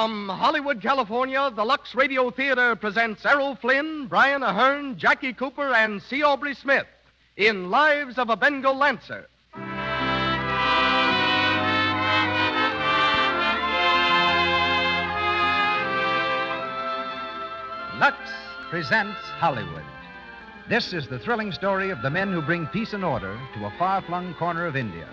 From Hollywood, California, the Lux Radio Theater presents Errol Flynn, Brian Aherne, Jackie Cooper, and C. Aubrey Smith in Lives of a Bengal Lancer. Lux presents Hollywood. This is the thrilling story of the men who bring peace and order to a far flung corner of India.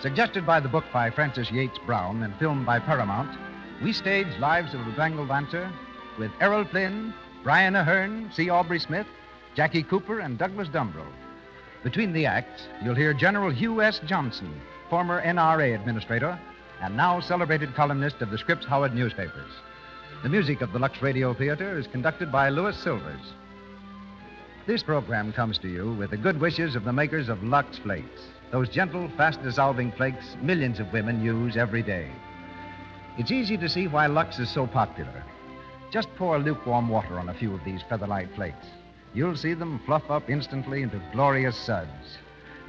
Suggested by the book by Francis Yeats-Brown and filmed by Paramount, we stage Lives of a Bengal Lancer with Errol Flynn, Brian Aherne, C. Aubrey Smith, Jackie Cooper, and Douglas Dumbrille. Between the acts, you'll hear General Hugh S. Johnson, former NRA administrator and now celebrated columnist of the Scripps Howard newspapers. The music of the Lux Radio Theater is conducted by Louis Silvers. This program comes to you with the good wishes of the makers of Lux Flakes, those gentle, fast dissolving flakes millions of women use every day. It's easy to see why Lux is so popular. Just pour lukewarm water on a few of these featherlight flakes. You'll see them fluff up instantly into glorious suds.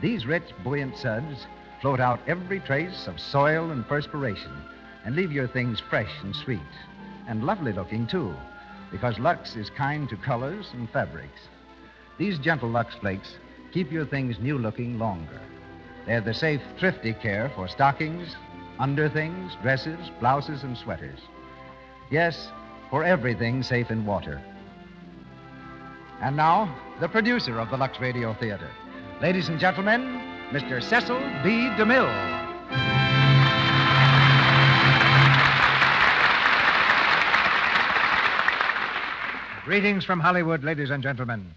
These rich, buoyant suds float out every trace of soil and perspiration and leave your things fresh and sweet and lovely looking, too, because Lux is kind to colors and fabrics. These gentle Lux flakes keep your things new looking longer. They're the safe, thrifty care for stockings, underthings, dresses, blouses, and sweaters. Yes, for everything safe in water. And now, the producer of the Lux Radio Theater. Ladies and gentlemen, Mr. Cecil B. DeMille. Greetings from Hollywood, ladies and gentlemen.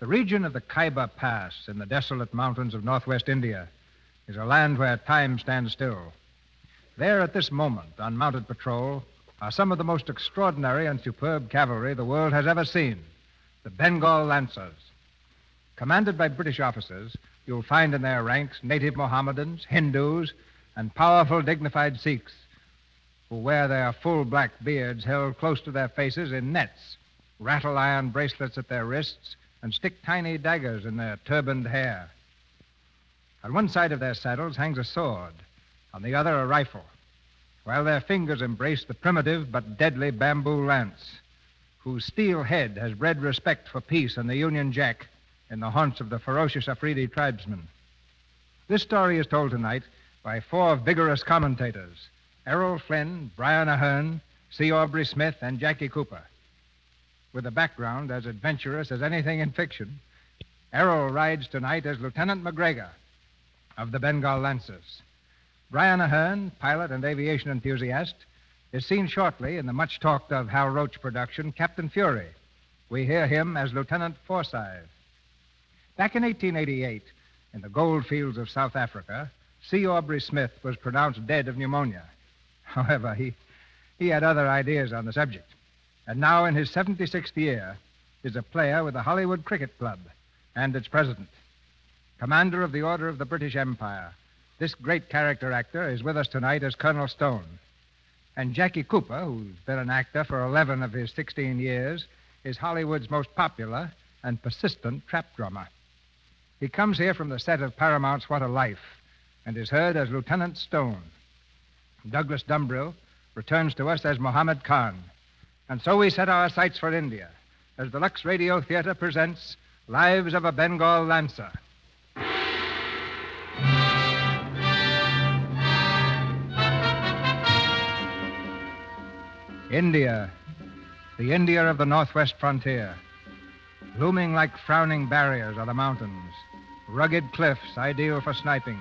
The region of the Khyber Pass in the desolate mountains of northwest India is a land where time stands still. There, at this moment, on mounted patrol, are some of the most extraordinary and superb cavalry the world has ever seen the Bengal Lancers. Commanded by British officers, you'll find in their ranks native Mohammedans, Hindus, and powerful, dignified Sikhs who wear their full black beards held close to their faces in nets, rattle iron bracelets at their wrists, and stick tiny daggers in their turbaned hair. On one side of their saddles hangs a sword, on the other a rifle, while their fingers embrace the primitive but deadly bamboo lance, whose steel head has bred respect for peace and the Union Jack in the haunts of the ferocious Afridi tribesmen. This story is told tonight by four vigorous commentators Errol Flynn, Brian Aherne, C. Aubrey Smith, and Jackie Cooper. With a background as adventurous as anything in fiction, Errol rides tonight as Lieutenant McGregor of the Bengal Lancers. Brian Aherne, pilot and aviation enthusiast, is seen shortly in the much talked of Hal Roach production, Captain Fury. We hear him as Lieutenant Forsyth. Back in 1888, in the gold fields of South Africa, C. Aubrey Smith was pronounced dead of pneumonia. However, he, he had other ideas on the subject. And now, in his 76th year, is a player with the Hollywood Cricket Club and its president. Commander of the Order of the British Empire, this great character actor is with us tonight as Colonel Stone. And Jackie Cooper, who's been an actor for 11 of his 16 years, is Hollywood's most popular and persistent trap drummer. He comes here from the set of Paramount's What a Life and is heard as Lieutenant Stone. Douglas Dumbrille returns to us as Mohammed Khan. And so we set our sights for India as the Lux Radio Theater presents Lives of a Bengal Lancer. India, the India of the northwest frontier. Looming like frowning barriers are the mountains, rugged cliffs ideal for sniping,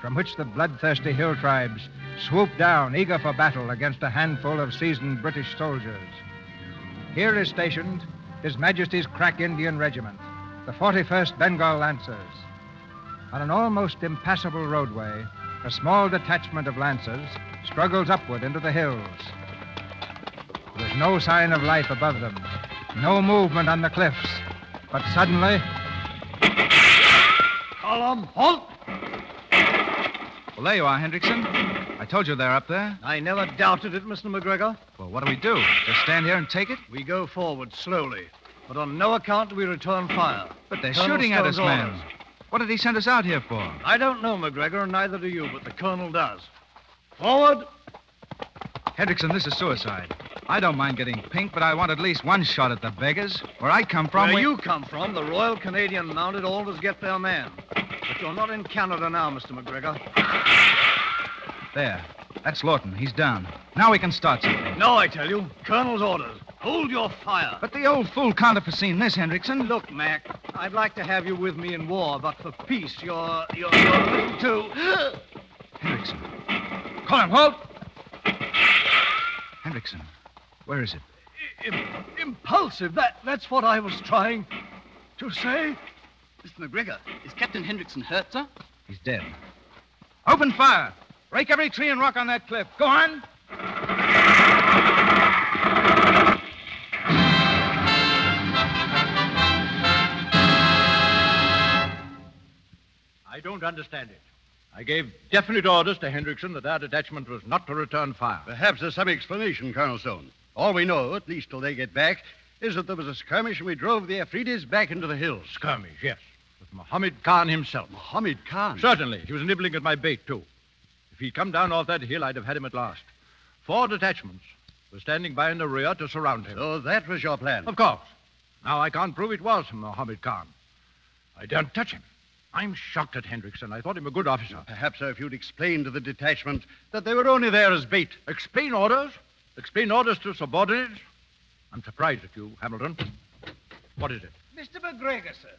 from which the bloodthirsty hill tribes swoop down eager for battle against a handful of seasoned British soldiers. Here is stationed His Majesty's crack Indian Regiment, the 41st Bengal Lancers. On an almost impassable roadway, a small detachment of Lancers struggles upward into the hills. There's no sign of life above them, no movement on the cliffs. But suddenly, Column, halt! Well, there you are, Hendrickson. I told you they're up there. I never doubted it, Mr. McGregor. Well, what do we do? Just stand here and take it? We go forward slowly, but on no account do we return fire. But they're Colonel shooting at us, Stone's man. orders. What did he send us out here for? I don't know, McGregor, and neither do you, but the colonel does. Forward! Hendrickson, this is suicide. I don't mind getting pink, but I want at least one shot at the beggars. Where I come from, Where we... you come from, the Royal Canadian Mounted always get their man. But you're not in Canada now, Mr. McGregor. There. That's Lawton. He's down. Now we can start something. No, I tell you. Colonel's orders. Hold your fire. But the old fool can't have foreseen this, Hendrickson. Look, Mac, I'd like to have you with me in war, but for peace, you're you're, you're a little too. Hendrickson. Call him, halt! Hendrickson. Where is it? Im- impulsive. That that's what I was trying to say. Mr. McGregor, is Captain Hendrickson hurt, sir? He's dead. Open fire! Break every tree and rock on that cliff. Go on! I don't understand it. I gave definite orders to Hendrickson that our detachment was not to return fire. Perhaps there's some explanation, Colonel Stone. All we know, at least till they get back, is that there was a skirmish and we drove the Afridis back into the hills. Skirmish, yes. With Mohammed Khan himself. Mohammed Khan. Certainly. He was nibbling at my bait, too. If he'd come down off that hill, I'd have had him at last. Four detachments were standing by in the rear to surround him. So that was your plan. Of course. Now I can't prove it was Mohammed Khan. I daren't touch him. I'm shocked at Hendrickson. I thought him a good officer. Perhaps, sir, if you'd explain to the detachment that they were only there as bait. Explain orders? Explain orders to subordinates? I'm surprised at you, Hamilton. What is it? Mr. McGregor, sir.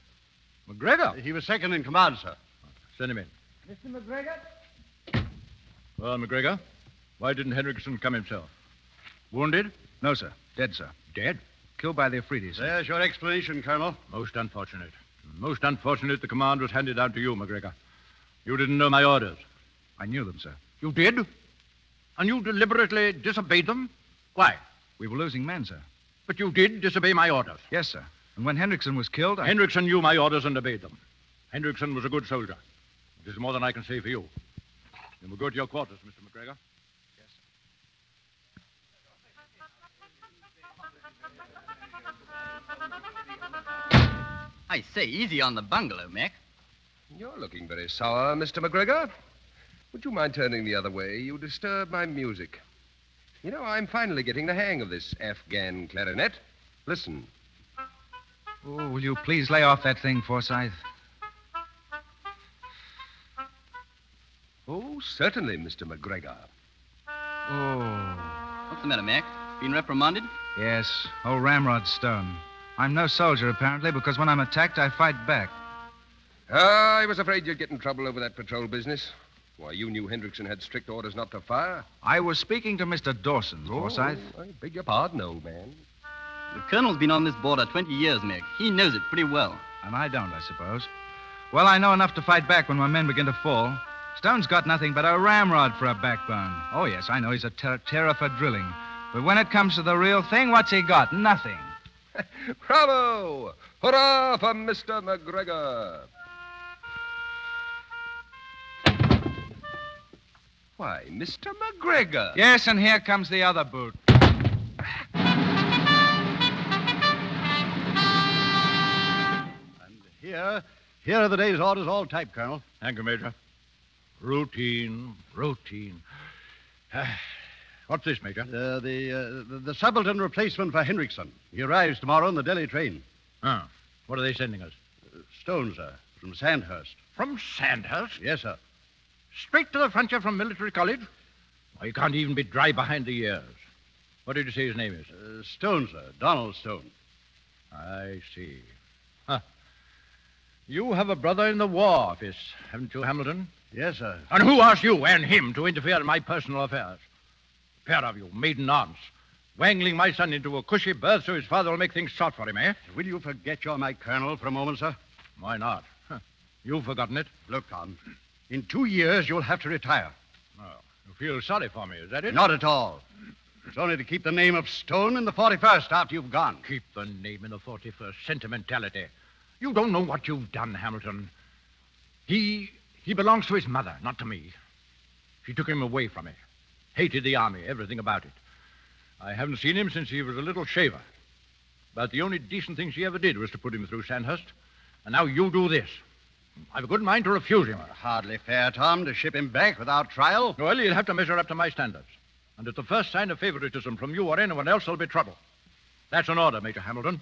McGregor? He was second in command, sir. Send him in. Mr. McGregor? Well, McGregor, why didn't Hendrickson come himself? Wounded? No, sir. Dead, sir. Dead? Killed by the Afridis. There's your explanation, Colonel. Most unfortunate. Most unfortunate the command was handed down to you, McGregor. You didn't know my orders. I knew them, sir. You did? And you deliberately disobeyed them? Why? We were losing men, sir. But you did disobey my orders. Yes, sir. And when Hendrickson was killed, I... Hendrickson knew my orders and obeyed them. Hendrickson was a good soldier. It is more than I can say for you. You will go to your quarters, Mr. McGregor. Yes, sir. I say, easy on the bungalow, Mac. You're looking very sour, Mr. McGregor. Would you mind turning the other way? You disturb my music. You know, I'm finally getting the hang of this Afghan clarinet. Listen. Oh, will you please lay off that thing, Forsyth? Oh, certainly, Mr. McGregor. Oh. What's the matter, Mac? Been reprimanded? Yes. Oh, Ramrod Stone. I'm no soldier, apparently, because when I'm attacked, I fight back. Ah, I was afraid you'd get in trouble over that patrol business. Why, you knew Hendrickson had strict orders not to fire. I was speaking to Mr. Dawson, Forsyth. Oh, I beg your pardon, old man. The colonel's been on this border 20 years, Mac. He knows it pretty well. And I don't, I suppose. Well, I know enough to fight back when my men begin to fall. Stone's got nothing but a ramrod for a backbone. Oh, yes, I know he's a ter- terror for drilling. But when it comes to the real thing, what's he got? Nothing. Bravo! Hurrah for Mr. McGregor! Why, Mr. McGregor. Yes, and here comes the other boot. And here, here are the day's orders all typed, Colonel. Thank you, Major. Routine, routine. Ah, What's this, Major? Uh, the, uh, the the subaltern replacement for Hendrickson. He arrives tomorrow on the Delhi train. Oh, what are they sending us? Stone, sir, from Sandhurst. From Sandhurst? Yes, sir. Straight to the frontier from military college? Why, you can't even be dry behind the ears. What did you say his name is? Uh, Stone, sir. Donald Stone. I see. Huh. You have a brother in the War Office, haven't you, Hamilton? Yes, sir. And who asked you and him to interfere in my personal affairs? A Pair of you, maiden aunts, wangling my son into a cushy berth so his father will make things short for him, eh? Will you forget you're my colonel for a moment, sir? Why not? Huh. You've forgotten it. Look, Tom. In two years, you'll have to retire. Oh, you feel sorry for me, is that it? Not at all. It's only to keep the name of Stone in the 41st after you've gone. Keep the name in the 41st. Sentimentality. You don't know what you've done, Hamilton. He he belongs to his mother, not to me. She took him away from me. Hated the army, everything about it. I haven't seen him since he was a little shaver. But the only decent thing she ever did was to put him through Sandhurst. And now you do this. I've a good mind to refuse him. Hardly fair, Tom, to ship him back without trial. Well, you'll have to measure up to my standards. And at the first sign of favoritism from you or anyone else, there'll be trouble. That's an order, Major Hamilton.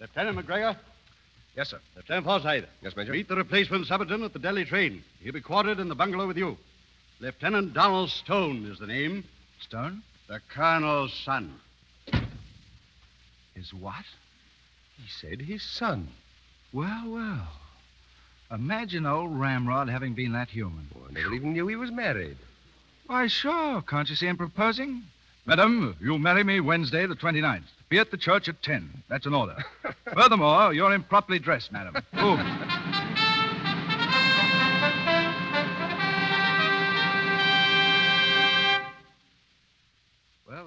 Lieutenant McGregor. Yes, sir. Lieutenant Forsyth. Yes, Major? Meet the replacement subaltern at the Delhi train. He'll be quartered in the bungalow with you. Lieutenant Donald Stone is the name. Stone? The colonel's son. His what? He said his son. Well, well. Imagine old Ramrod having been that human. Oh, I never even knew he was married. Why, sure. Can't you see him proposing? Madam, you'll marry me Wednesday, the 29th. Be at the church at 10. That's an order. Furthermore, you're improperly dressed, madam. Boom.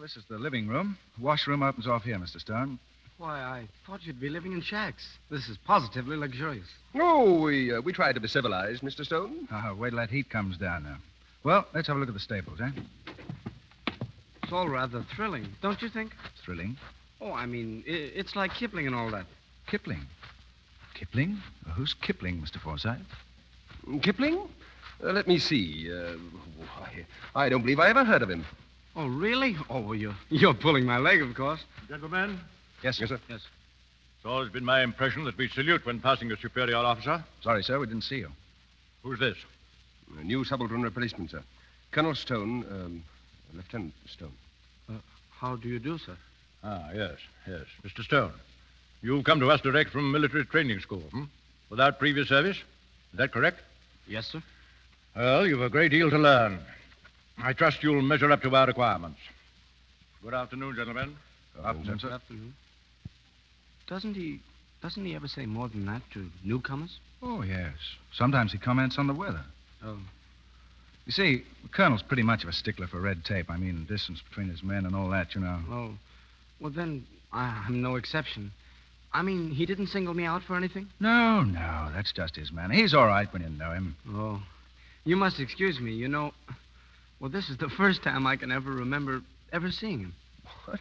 This is the living room. Washroom opens off here, Mr. Stone. Why, I thought you'd be living in shacks. This is positively luxurious. Oh, we, uh, we try to be civilized, Mr. Stone. Ah, wait till that heat comes down now. Well, let's have a look at the stables, eh? It's all rather thrilling, don't you think? Thrilling. Oh, I mean, i it's like Kipling and all that. Kipling. Kipling? Uh, who's Kipling, Mr. Forsyth? Kipling? Uh, let me see. Uh, I, I don't believe I ever heard of him. Oh, really? Oh, well, you're, you're pulling my leg, of course. Gentlemen, Yes, Yes, sir. Yes. it's always been my impression that we salute when passing a superior officer. Sorry, sir, we didn't see you. Who's this? A new subaltern replacement, sir. Colonel Stone, um, Lieutenant Stone. How do you do, sir? Ah, yes, yes. Mr. Stone, you've come to us direct from military training school, hmm? Without previous service? Is that correct? Yes, sir. Well, you've a great deal to learn. I trust you'll measure up to our requirements. Good afternoon, gentlemen. Afternoon, Good afternoon. Doesn't he doesn't he ever say more than that to newcomers? Oh, yes. Sometimes he comments on the weather. Oh. You see, the colonel's pretty much of a stickler for red tape. I mean, the distance between his men and all that, you know. Oh. Well, then I'm no exception. I mean, he didn't single me out for anything? No, no, that's just his manner. He's all right when you know him. Oh. You must excuse me. You know, well, this is the first time I can ever remember ever seeing him. What?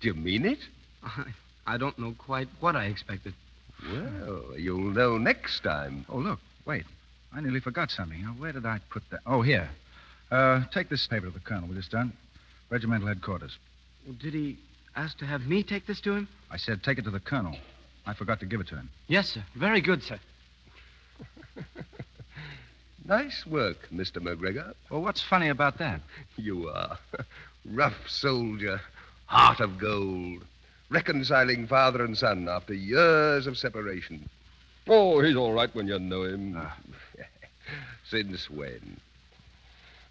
Do you mean it? I, I don't know quite what I expected. Well, you'll know next time. Oh, look, wait. I nearly forgot something. Now, where did I put that? Oh, here. Uh, take this paper to the colonel, will you, Stone? Regimental headquarters. Well, did he ask to have me take this to him? I said take it to the colonel. I forgot to give it to him. Yes, sir. Very good, sir. Nice work, Mr. McGregor. Well, what's funny about that? You are. Rough soldier, heart of gold, reconciling father and son after years of separation. Oh, he's all right when you know him. Ah. Since when?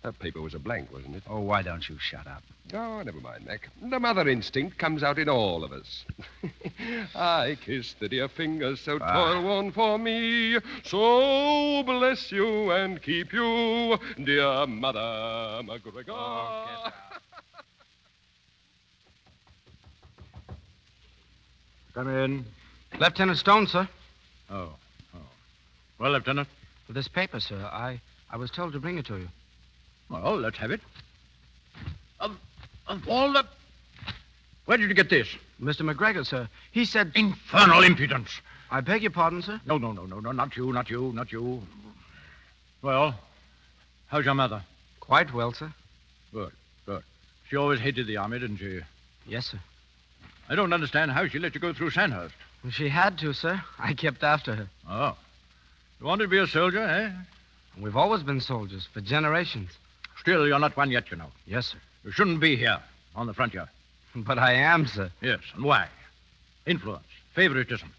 That paper was a blank, wasn't it? Oh, why don't you shut up? Oh, never mind, Mac. The mother instinct comes out in all of us. I kiss the dear fingers so Ah. toil-worn for me. So bless you and keep you, dear Mother McGregor. Come in. Lieutenant Stone, sir. Oh, oh. Well, Lieutenant? This paper, sir. I, I was told to bring it to you. Well, let's have it. Of, of all the... Where did you get this? Mr. McGregor, sir. He said. Infernal impudence. I beg your pardon, sir? No, no, no, no, no, not you, not you, not you. Well, how's your mother? Quite well, sir. Good, good. She always hated the army, didn't she? Yes, sir. I don't understand how she let you go through Sandhurst. She had to, sir. I kept after her. Oh. You wanted to be a soldier, eh? We've always been soldiers for generations. Still, you're not one yet, you know. Yes, sir. You shouldn't be here on the frontier. But I am, sir. Yes, and why? Influence, favoritism.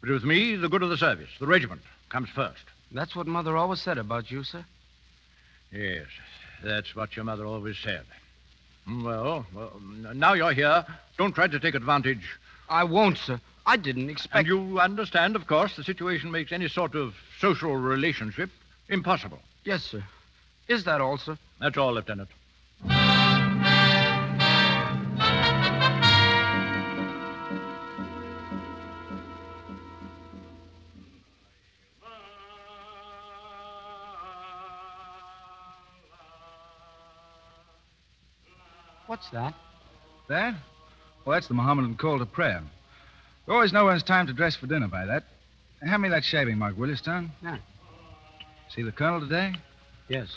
But with me, the good of the service, the regiment, comes first. That's what Mother always said about you, sir. Yes, that's what your mother always said. Mm, well, well, now you're here. Don't try to take advantage. I won't, sir. I didn't expect. And you understand, of course, the situation makes any sort of social relationship impossible. Yes, sir. Is that all, sir? That's all, Lieutenant. What's that? That? Well, that's the Mohammedan call to prayer. You always know when it's time to dress for dinner by that. Hand me that shaving mug, will you, Stone? Yeah. See the colonel today? Yes.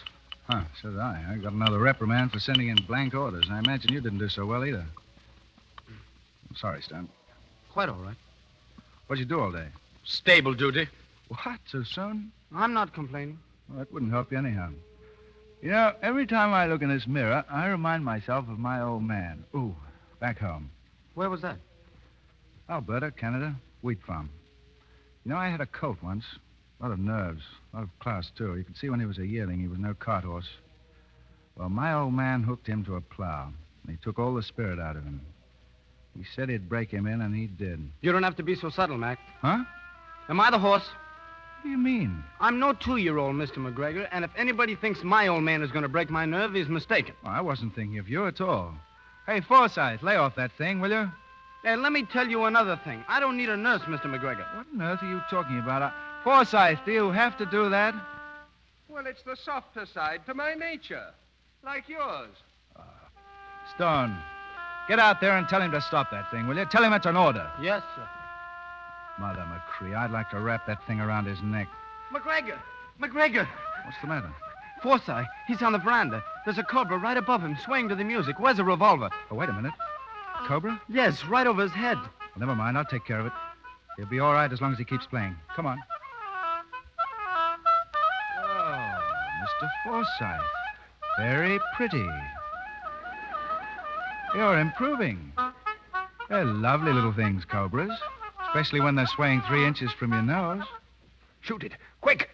Huh, so did I. I got another reprimand for sending in blank orders. I imagine you didn't do so well either. I'm sorry, Stone. Quite all right. What'd you do all day? Stable duty. What, so soon? I'm not complaining. Well, that wouldn't help you anyhow. You know, every time I look in this mirror, I remind myself of my old man. Ooh, back home. Where was that? Alberta, Canada, wheat farm. You know, I had a coat once. A lot of nerves, a lot of class, too. You could see when he was a yearling, he was no cart horse. Well, my old man hooked him to a plow, and he took all the spirit out of him. He said he'd break him in, and he did. You don't have to be so subtle, Mac. Huh? Am I the horse? What do you mean? I'm no two-year-old, Mr. McGregor, and if anybody thinks my old man is going to break my nerve, he's mistaken. Well, I wasn't thinking of you at all. Hey, Forsyth, lay off that thing, will you? Hey, let me tell you another thing. I don't need a nurse, Mr. McGregor. What on earth are you talking about? I... Forsyth, do you have to do that? Well, it's the softer side to my nature, like yours. Stone, get out there and tell him to stop that thing, will you? Tell him it's an order. Yes, sir. Mother McCree, I'd like to wrap that thing around his neck. McGregor! McGregor! What's the matter? Forsyth, he's on the veranda. There's a cobra right above him, swaying to the music. Where's a revolver? Oh, wait a minute. Cobra? Yes, right over his head. Well, never mind. I'll take care of it. He'll be all right as long as he keeps playing. Come on. Mr. Forsyth. Very pretty. You're improving. They're lovely little things, cobras. Especially when they're swaying three inches from your nose. Shoot it. Quick!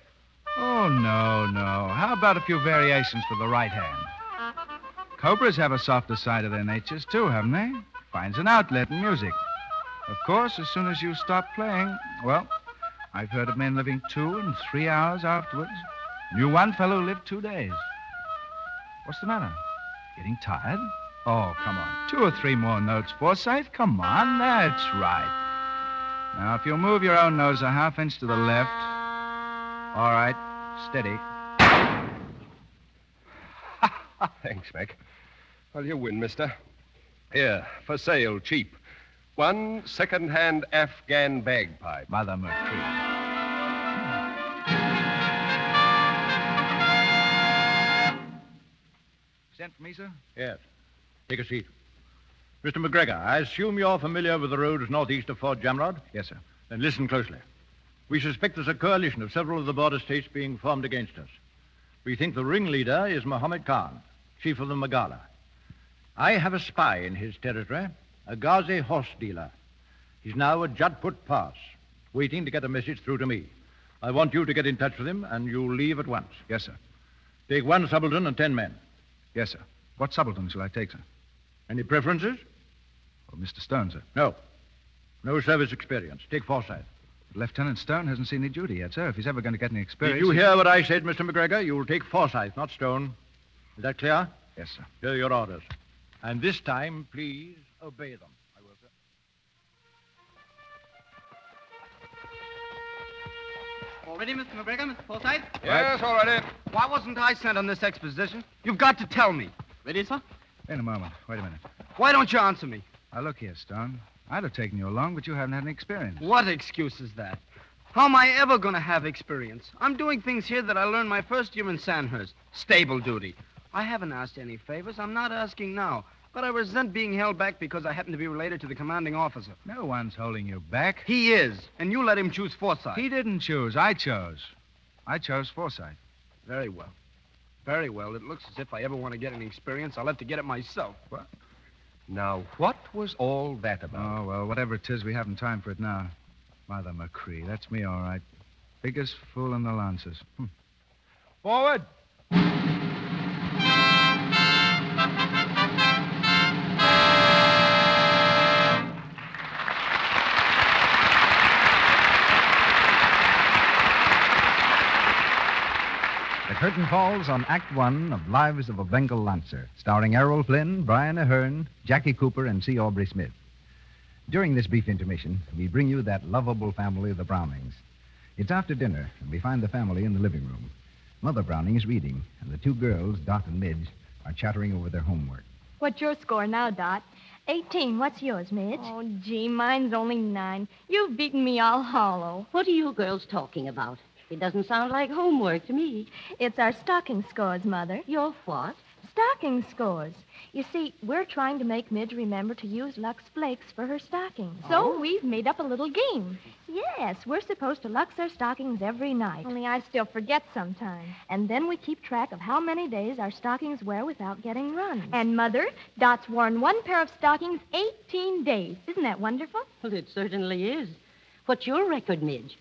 Oh, no, no. How about a few variations for the right hand? Cobras have a softer side of their natures, too, haven't they? Finds an outlet in music. Of course, as soon as you stop playing, well, I've heard of men living two and three hours afterwards. Knew one fellow who lived two days. What's the matter? Getting tired? Oh, come on. Two or three more notes, Forsyth. Come on. That's right. Now, if you'll move your own nose a half inch to the left. All right. Steady. Thanks, Mac. Well, you win, mister. Here, for sale, cheap. One second-hand Afghan bagpipe. Mother McCree. Sent for me, sir? Yes. Take a seat. Mr. McGregor, I assume you're familiar with the roads northeast of Fort Jamrud? Yes, sir. Then listen closely. We suspect there's a coalition of several of the border states being formed against us. We think the ringleader is Mohammed Khan, chief of the Magala. I have a spy in his territory, a Ghazi horse dealer. He's now at Jatput Pass, waiting to get a message through to me. I want you to get in touch with him, and you'll leave at once. Yes, sir. Take one subaltern and ten men. Yes, sir. What subaltern shall I take, sir? Any preferences? Oh, Mr. Stone, sir. No. No service experience. Take Forsyth. Lieutenant Stone hasn't seen any duty yet, sir. If he's ever going to get any experience. Did you hear what I said, Mr. McGregor? You'll take Forsyth, not Stone. Is that clear? Yes, sir. Here are your orders. And this time, please obey them. All ready, Mr. McGregor, Mr. Forsyth? Yes, all right. Why wasn't I sent on this expedition? You've got to tell me. Ready, sir? In a moment. Wait a minute. Why don't you answer me? Now, look here, Stone. I'd have taken you along, but you haven't had any experience. What excuse is that? How am I ever going to have experience? I'm doing things here that I learned my first year in Sandhurst. Stable duty. I haven't asked any favors. I'm not asking now. But I resent being held back because I happen to be related to the commanding officer. No one's holding you back. He is, and you let him choose Forsyth. He didn't choose. I chose. I chose Forsyth. Very well. Very well. It looks as if I ever want to get any experience, I'll have to get it myself. What? Now, what was all that about? Oh, well, whatever it is, we haven't time for it now. Mother McCree, that's me, all right. Biggest fool in the Lancers. Hmm. Forward! Curtain falls on Act One of Lives of a Bengal Lancer, starring Errol Flynn, Brian Aherne, Jackie Cooper, and C. Aubrey Smith. During this brief intermission, we bring you that lovable family, of the Brownings. It's after dinner, and we find the family in the living room. Mother Browning is reading, and the two girls, Dot and Midge, are chattering over their homework. What's your score now, Dot? 18. What's yours, Midge? Oh, gee, mine's only nine. You've beaten me all hollow. What are you girls talking about? It doesn't sound like homework to me. It's our stocking scores, Mother. Your what? Stocking scores. You see, we're trying to make Midge remember to use Lux Flakes for her stockings. So Oh. we've made up a little game. Yes, we're supposed to Lux our stockings every night. Only I still forget sometimes. And then we keep track of how many days our stockings wear without getting run. And, Mother, Dot's worn one pair of stockings 18 days. Isn't that wonderful? Well, it certainly is. What's your record, Midge?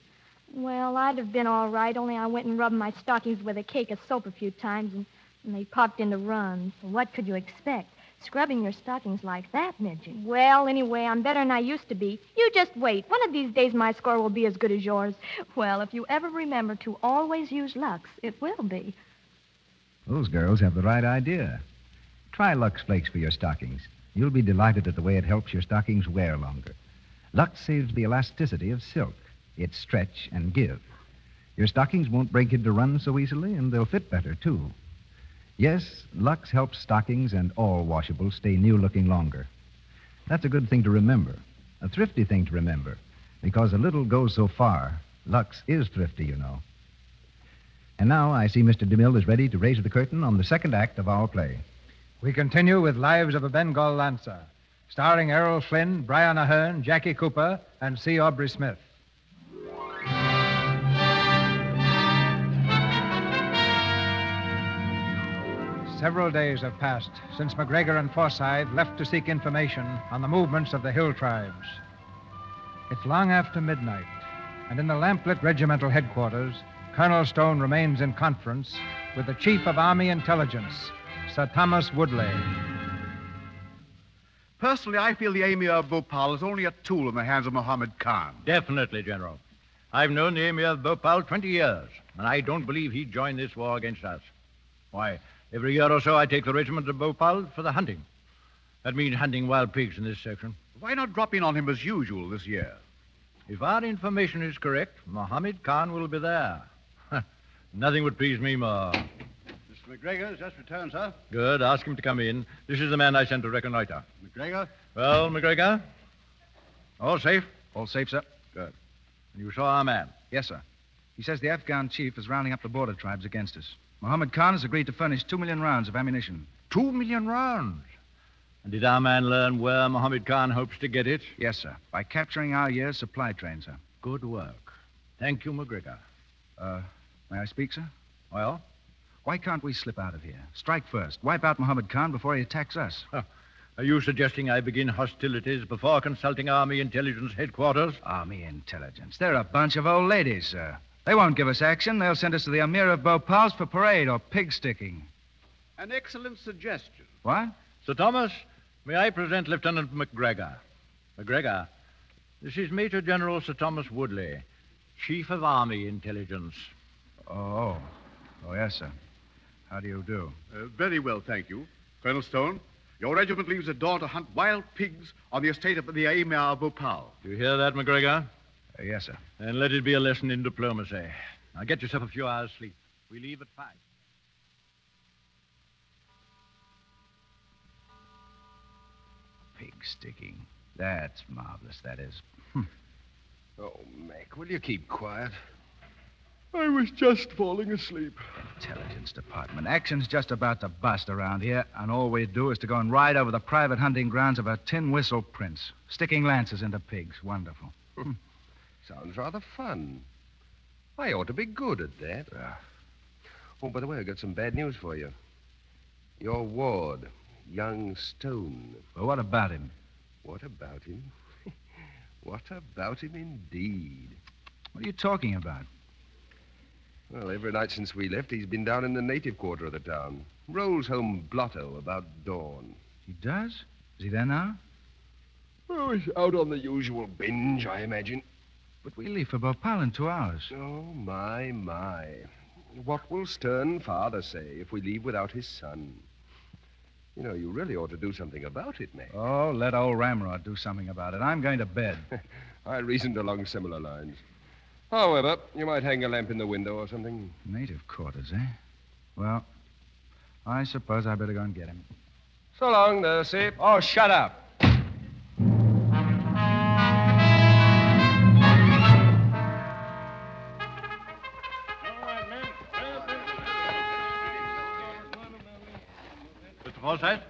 Well, I'd have been all right, only I went and rubbed my stockings with a cake of soap a few times, and, and they popped into runs. What could you expect? Scrubbing your stockings like that, Midget. Well, anyway, I'm better than I used to be. You just wait. One of these days, my score will be as good as yours. Well, if you ever remember to always use Lux, it will be. Those girls have the right idea. Try Lux Flakes for your stockings. You'll be delighted at the way it helps your stockings wear longer. Lux saves the elasticity of silk. It's stretch and give. Your stockings won't break into runs so easily, and they'll fit better, too. Yes, Lux helps stockings and all washables stay new looking longer. That's a good thing to remember, a thrifty thing to remember, because a little goes so far. Lux is thrifty, you know. And now I see Mr. DeMille is ready to raise the curtain on the second act of our play. We continue with Lives of a Bengal Lancer, starring Errol Flynn, Brian Aherne, Jackie Cooper, and C. Aubrey Smith. Several days have passed since McGregor and Forsyth left to seek information on the movements of the hill tribes. It's long after midnight, and in the lamplit regimental headquarters, Colonel Stone remains in conference with the Chief of Army Intelligence, Sir Thomas Woodley. Personally, I feel the Emir of Bhopal is only a tool in the hands of Mohammed Khan. Definitely, General. I've known the Emir of Bhopal 20 years, and I don't believe he'd join this war against us. Why, every year or so I take the regiment to Bhopal for the hunting. That means hunting wild pigs in this section. Why not drop in on him as usual this year? If our information is correct, Mohammed Khan will be there. Nothing would please me more. Mr. McGregor has just returned, sir. Good. Ask him to come in. This is the man I sent to reconnoiter. McGregor? Well, McGregor? All safe? All safe, sir. Good. And you saw our man? Yes, sir. He says the Afghan chief is rounding up the border tribes against us. Mohammed Khan has agreed to furnish two million rounds of ammunition. Two million rounds? And did our man learn where Mohammed Khan hopes to get it? Yes, sir. By capturing our year's supply train, sir. Good work. Thank you, McGregor. Uh, may I speak, sir? Well? Why can't we slip out of here? Strike first. Wipe out Mohammed Khan before he attacks us. Huh. Are you suggesting I begin hostilities before consulting Army Intelligence Headquarters? Army Intelligence. They're a bunch of old ladies, sir. They won't give us action. They'll send us to the Amir of Bhopal's for parade or pig sticking. An excellent suggestion. What? Sir Thomas, may I present Lieutenant McGregor? McGregor, this is Major General Sir Thomas Woodley, Chief of Army Intelligence. Oh. Oh, yes, sir. How do you do? Uh, very well, thank you. Colonel Stone, your regiment leaves at dawn to hunt wild pigs on the estate of the Emir of Bhopal. Do you hear that, McGregor? Uh, yes, sir. Then let it be a lesson in diplomacy. Now get yourself a few hours' sleep. We leave at five. Pig sticking. That's marvelous, that is. Oh, Mac, will you keep quiet? I was just falling asleep. Intelligence Department. Action's just about to bust around here, and all we do is to go and ride over the private hunting grounds of a tin whistle prince, sticking lances into pigs. Wonderful. Sounds rather fun. I ought to be good at that. Oh, by the way, I've got some bad news for you. Your ward, young Stone. Well, what about him? What about him? what about him indeed? What are you talking about? Well, every night since we left, he's been down in the native quarter of the town. Rolls home blotto about dawn. He does? Is he there now? Oh, he's out on the usual binge, I imagine. But we leave for Bhopal in two hours. Oh, my, my. What will stern father say if we leave without his son? You know, you really ought to do something about it, Mac. Oh, let old Ramrod do something about it. I'm going to bed. I reasoned along similar lines. However, you might hang a lamp in the window or something. Native quarters, eh? Well, I suppose I better go and get him. So long, Nursey. Oh, shut up. Mr. Forsyth?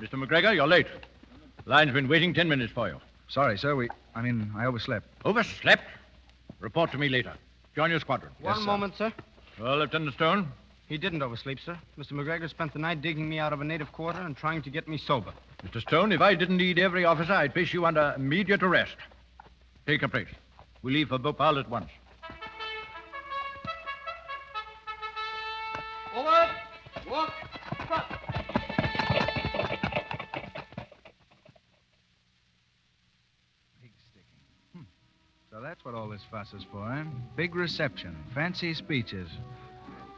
Mr. McGregor, you're late. Line's been waiting ten minutes for you. Sorry, sir. We, I mean, I overslept. Overslept? Report to me later. Join your squadron. One moment, sir. Well, Lieutenant Stone? He didn't oversleep, sir. Mr. McGregor spent the night digging me out of a native quarter and trying to get me sober. Mr. Stone, if I didn't need every officer, I'd place you under immediate arrest. Take a place. We leave for Bhopal at once. What all this fuss is for, eh? Big reception, fancy speeches.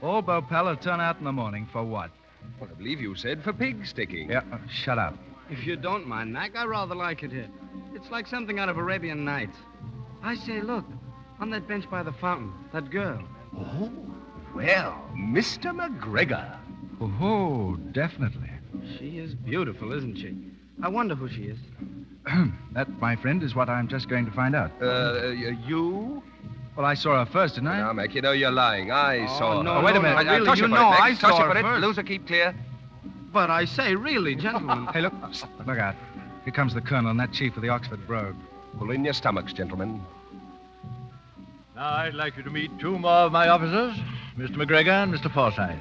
All Bhopal will turn out in the morning for what? Well, I believe you said for pig sticking. Yeah, uh, shut up. If you don't mind, Mac, I rather like it here. It's like something out of Arabian Nights. I say, look, on that bench by the fountain, that girl. Oh, well, Mr. McGregor. Oh, definitely. She is beautiful, isn't she? I wonder who she is. that, my friend, is what I'm just going to find out. Uh, you? Well, I saw her first, didn't I? Now, Mac, you know you're lying. I Oh, saw no, her. Oh, wait a no, minute. no, really, Toss you it know it, Mac. I saw it her for it. first. Loser, keep clear. But I say, really, gentlemen. Hey, look. Look out. Here comes the colonel and that chief of the Oxford Brogue. Pull in your stomachs, gentlemen. Now, I'd like you to meet two more of my officers, Mr. McGregor and Mr. Forsyth.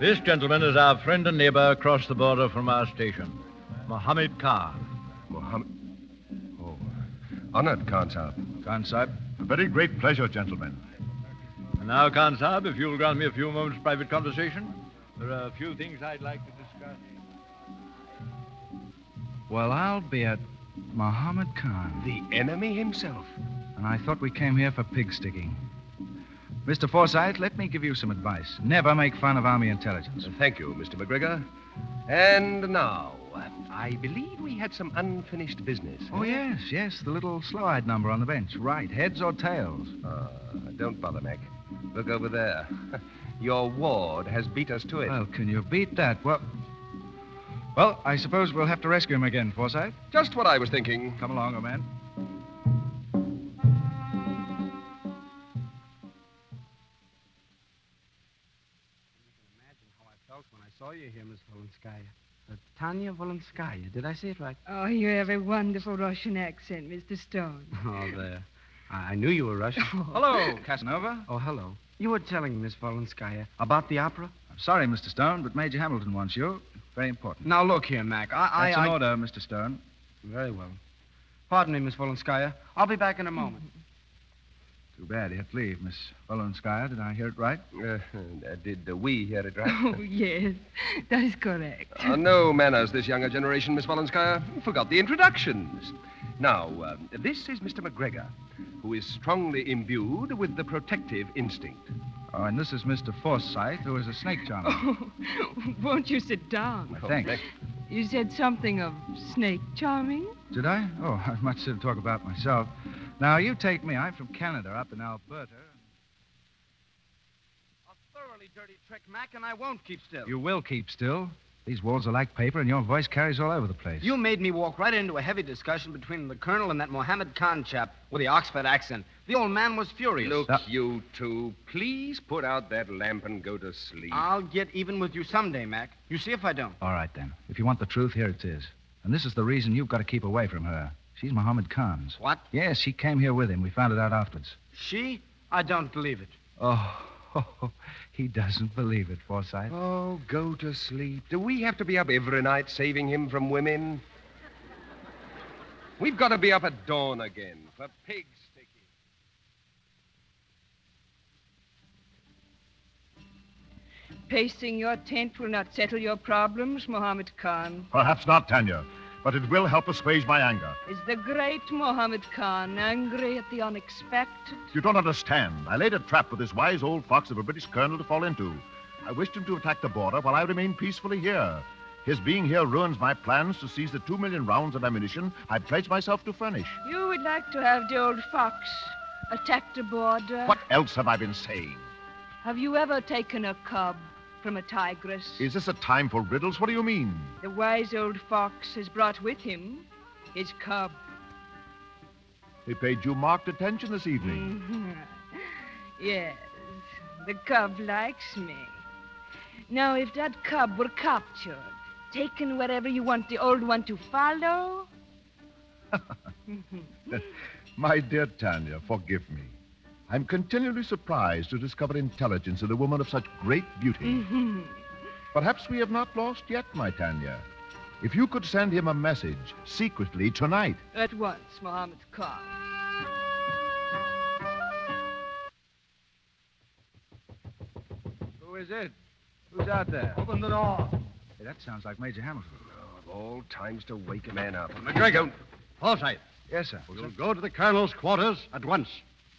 This gentleman is our friend and neighbor across the border from our station, Mohammed Khan. Mohammed. Oh, honored, Khan Saab. Khan Saab. A very great pleasure, gentlemen. And now, Khan Saab, if you'll grant me a few moments' private conversation, there are a few things I'd like to discuss. Well, I'll be at Mohammed Khan. The enemy himself. And I thought we came here for pig sticking. Mr. Forsyth, let me give you some advice. Never make fun of Army intelligence. Thank you, Mr. McGregor. And now, I believe we had some unfinished business. Oh, yes, yes, the little slow-eyed number on the bench. Right, heads or tails? Uh, don't bother, Mac. Look over there. Your ward has beat us to it. Well, can you beat that? Well, well, I suppose we'll have to rescue him again, Forsyth. Just what I was thinking. Come along, old man. Imagine how I felt when I saw you here, Miss Volenskaya. Tanya Volenskaya. Did I say it right? Oh, you have a wonderful Russian accent, Mr. Stone. Oh, there. I I knew you were Russian. Oh. Hello, Casanova. Oh, hello. You were telling Miss Volenskaya about the opera? I'm sorry, Mr. Stone, but Major Hamilton wants you. Very important. Now, look here, Mac. I... I That's an I... order, Mr. Stone. Very well. Pardon me, Miss Volenskaya. I'll be back in a moment. Too bad he had to leave, Miss Volenskaya. Did I hear it right? Uh, did uh, we hear it right? Oh, yes, that is correct. Uh, no manners, this younger generation, Miss Volenskaya. Forgot the introductions. Now, uh, this is Mr. McGregor, who is strongly imbued with the protective instinct. Oh, and this is Mr. Forsyth, who is a snake charmer. Oh, won't you sit down? Thanks. You said something of snake charming? Did I? Oh, I've much to talk about myself. Now, you take me. I'm from Canada, up in Alberta. A thoroughly dirty trick, Mac, and I won't keep still. You will keep still. These walls are like paper, and your voice carries all over the place. You made me walk right into a heavy discussion between the colonel and that Mohammed Khan chap with the Oxford accent. The old man was furious. Look, you two, please put out that lamp and go to sleep. I'll get even with you someday, Mac. You see if I don't. All right, then. If you want the truth, here it is. And this is the reason you've got to keep away from her. She's Mohammed Khan's. What? Yes, she came here with him. We found it out afterwards. She? I don't believe it. Oh, Oh, he doesn't believe it, Forsyth. Oh, go to sleep. Do we have to be up every night saving him from women? We've got to be up at dawn again for pig pigs. Pacing your tent will not settle your problems, Mohammed Khan. Perhaps not, Tanya, but it will help assuage my anger. Is the great Mohammed Khan angry at the unexpected? You don't understand. I laid a trap for this wise old fox of a British colonel to fall into. I wished him to attack the border while I remain peacefully here. His being here ruins my plans to seize the two million rounds of ammunition I pledged myself to furnish. You would like to have the old fox attack the border? What else have I been saying? Have you ever taken a cub from a tigress? Is this a time for riddles? What do you mean? The wise old fox has brought with him his cub. He paid you marked attention this evening. Mhm. yes, the cub likes me. Now, if that cub were captured, taken wherever you want the old one to follow. My dear Tanya, forgive me. I'm continually surprised to discover intelligence in a woman of such great beauty. Mhm. Perhaps we have not lost yet, my Tanya. If you could send him a message secretly tonight. At once, Mohammed Khan. Who is it? Who's out there? Open the door. Hey, that sounds like Major Hamilton. Of all times to wake a man up. McGregor. Forsyth. Yes, sir. We'll go to the colonel's quarters at once.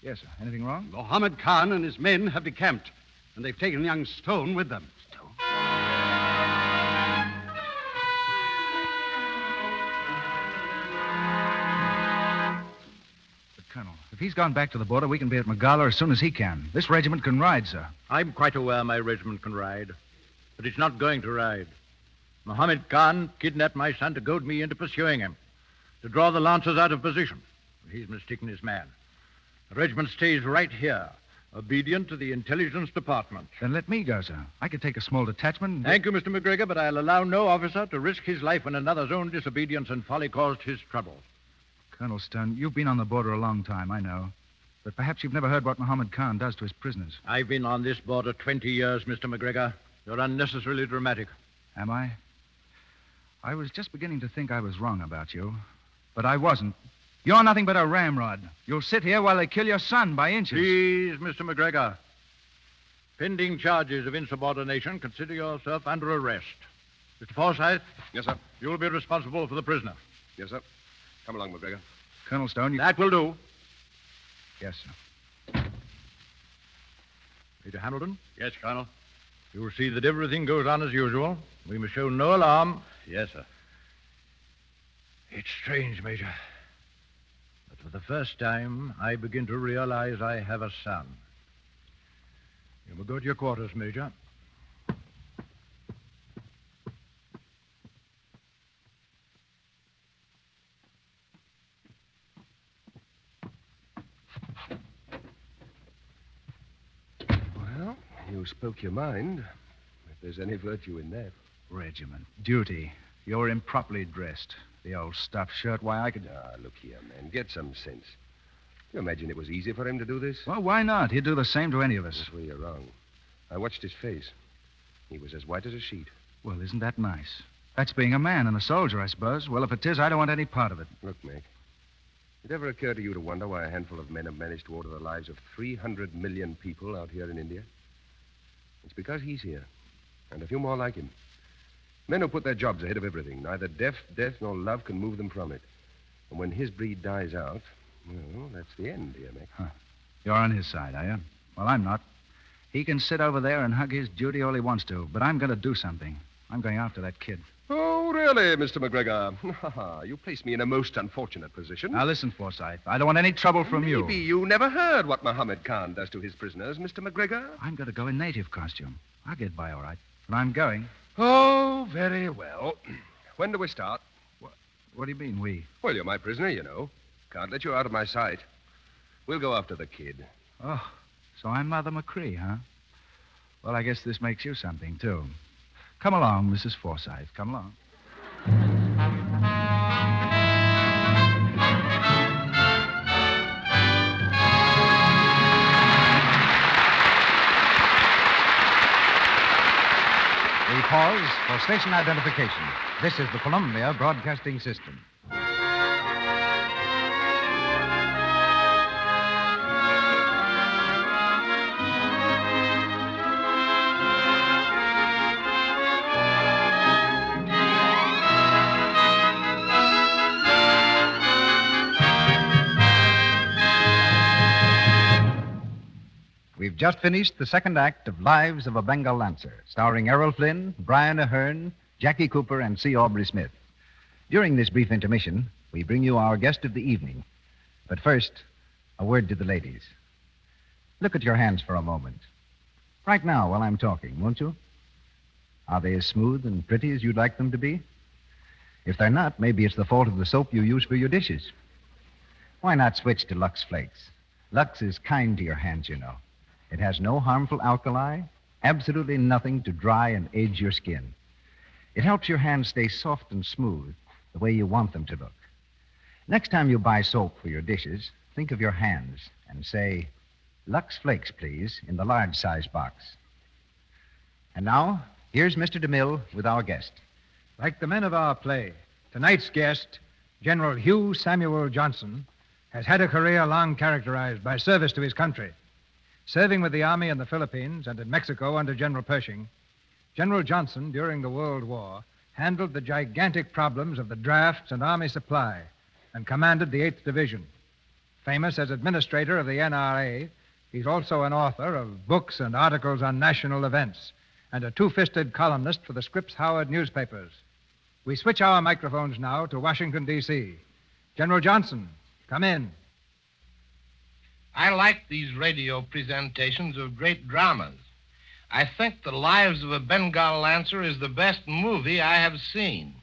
Yes, sir. Anything wrong? Mohammed Khan and his men have decamped, and they've taken young Stone with them. Stone? But, Colonel, if he's gone back to the border, we can be at Mogala as soon as he can. This regiment can ride, sir. I'm quite aware my regiment can ride, but it's not going to ride. Mohammed Khan kidnapped my son to goad me into pursuing him, to draw the Lancers out of position. He's mistaken his man. The regiment stays right here, obedient to the intelligence department. Then let me go, sir. I could take a small detachment. and- Thank you, Mr. McGregor, but I'll allow no officer to risk his life when another's own disobedience and folly caused his trouble. Colonel Stone, you've been on the border a long time, I know. But perhaps you've never heard what Mohammed Khan does to his prisoners. I've been on this border 20 years, Mr. McGregor. You're unnecessarily dramatic. Am I? I was just beginning to think I was wrong about you. But I wasn't. You're nothing but a ramrod. You'll sit here while they kill your son by inches. Please, Mr. McGregor. Pending charges of insubordination, consider yourself under arrest. Mr. Forsyth? Yes, sir. You'll be responsible for the prisoner. Yes, sir. Come along, McGregor. Colonel Stone, you... That will do. Yes, sir. Major Hamilton? Yes, Colonel. You'll see that everything goes on as usual. We must show no alarm. Yes, sir. It's strange, Major. For the first time, I begin to realize I have a son. You will go to your quarters, Major. Well, you spoke your mind. If there's any virtue in that. Regiment. Duty. You're improperly dressed. The old stuffed shirt. Why, I could. Ah, look here, man. Get some sense. You imagine it was easy for him to do this? Well, why not? He'd do the same to any of us. That's where you're wrong. I watched his face. He was as white as a sheet. Well, isn't that nice? That's being a man and a soldier, I suppose. Well, if it is, I don't want any part of it. Look. Did it ever occur to you to wonder why a handful of men have managed to order the lives of 300 million people out here in India? It's because he's here. And a few more like him. Men who put their jobs ahead of everything. Neither death, death, nor love can move them from it. And when his breed dies out, well, that's the end, dear Mick. You're on his side, are you? Well, I'm not. He can sit over there and hug his duty all he wants to, but I'm going to do something. I'm going after that kid. Oh, really, Mr. McGregor? Ha ha. You place me in a most unfortunate position. Now, listen, Forsyth. I don't want any trouble from you. Maybe you never heard what Mohammed Khan does to his prisoners, Mr. McGregor. I'm going to go in native costume. I'll get by all right. But I'm going. Oh, very well. When do we start? What do you mean, we? Well, you're my prisoner, you know. Can't let you out of my sight. We'll go after the kid. Oh, so I'm Mother Machree, huh? Well, I guess this makes you something, too. Come along, Mrs. Forsyth. Come along. Pause for station identification. This is the Columbia Broadcasting System. Just finished the second act of Lives of a Bengal Lancer, starring Errol Flynn, Brian Aherne, Jackie Cooper, and C. Aubrey Smith. During this brief intermission, we bring you our guest of the evening. But first, a word to the ladies. Look at your hands for a moment. Right now, while I'm talking, won't you? Are they as smooth and pretty as you'd like them to be? If they're not, maybe it's the fault of the soap you use for your dishes. Why not switch to Lux Flakes? Lux is kind to your hands, you know. It has no harmful alkali, absolutely nothing to dry and age your skin. It helps your hands stay soft and smooth, the way you want them to look. Next time you buy soap for your dishes, think of your hands and say, Lux Flakes, please, in the large size box. And now, here's Mr. DeMille with our guest. Like the men of our play, tonight's guest, General Hugh Samuel Johnson, has had a career long characterized by service to his country. Serving with the Army in the Philippines and in Mexico under General Pershing, General Johnson, during the World War, handled the gigantic problems of the drafts and Army supply and commanded the 8th Division. Famous as administrator of the NRA, he's also an author of books and articles on national events and a two fisted columnist for the Scripps Howard newspapers. We switch our microphones now to Washington, D.C. General Johnson, come in. I like these radio presentations of great dramas. I think The Lives of a Bengal Lancer is the best movie I have seen.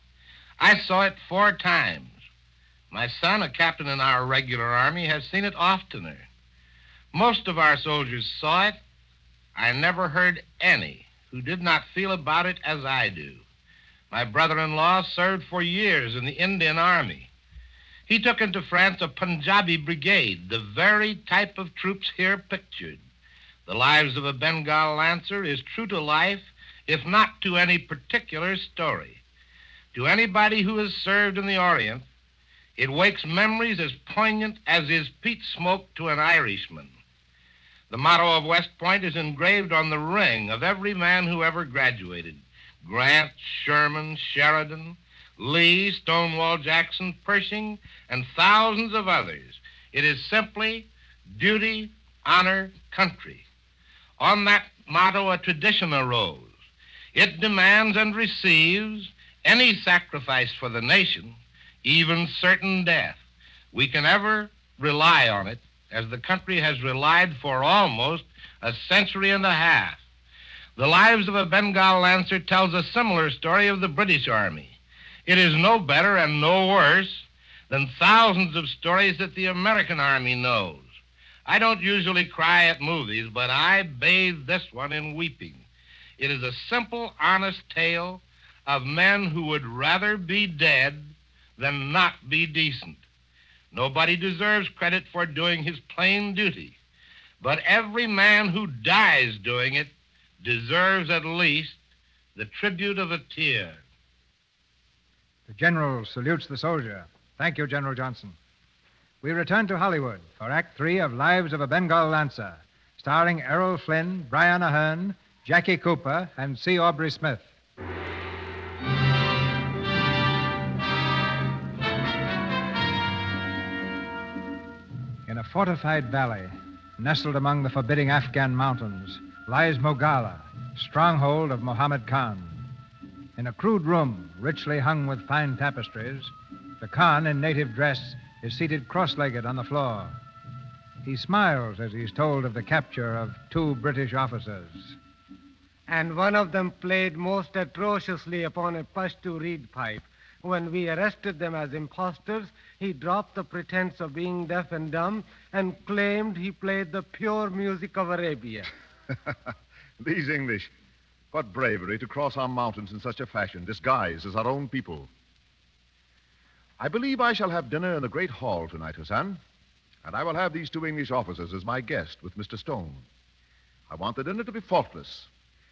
I saw it four times. My son, a captain in our regular army, has seen it oftener. Most of our soldiers saw it. I never heard any who did not feel about it as I do. My brother in law served for years in the Indian Army. He took into France a Punjabi brigade, the very type of troops here pictured. The Lives of a Bengal Lancer is true to life, if not to any particular story. To anybody who has served in the Orient, it wakes memories as poignant as is peat smoke to an Irishman. The motto of West Point is engraved on the ring of every man who ever graduated Grant, Sherman, Sheridan, Lee, Stonewall Jackson, Pershing, and thousands of others. It is simply duty, honor, country. On that motto, a tradition arose. It demands and receives any sacrifice for the nation, even certain death. We can ever rely on it, as the country has relied for almost a century and a half. The Lives of a Bengal Lancer tells a similar story of the British Army. It is no better and no worse than thousands of stories that the American Army knows. I don't usually cry at movies, but I bathe this one in weeping. It is a simple, honest tale of men who would rather be dead than not be decent. Nobody deserves credit for doing his plain duty, but every man who dies doing it deserves at least the tribute of a tear. The General salutes the soldier. Thank you, General Johnson. We return to Hollywood for Act Three of Lives of a Bengal Lancer, starring Errol Flynn, Brian Aherne, Jackie Cooper, and C. Aubrey Smith. In a fortified valley, nestled among the forbidding Afghan mountains, lies Mogala, stronghold of Mohammed Khan. In a crude room, richly hung with fine tapestries, the Khan, in native dress, is seated cross legged on the floor. He smiles as he's told of the capture of two British officers. And one of them played most atrociously upon a Pashto reed pipe. When we arrested them as impostors, he dropped the pretense of being deaf and dumb and claimed he played the pure music of Arabia. These English. What bravery to cross our mountains in such a fashion, disguised as our own people. I believe I shall have dinner in the great hall tonight, Hassan. And I will have these two English officers as my guest with Mr. Stone. I want the dinner to be faultless,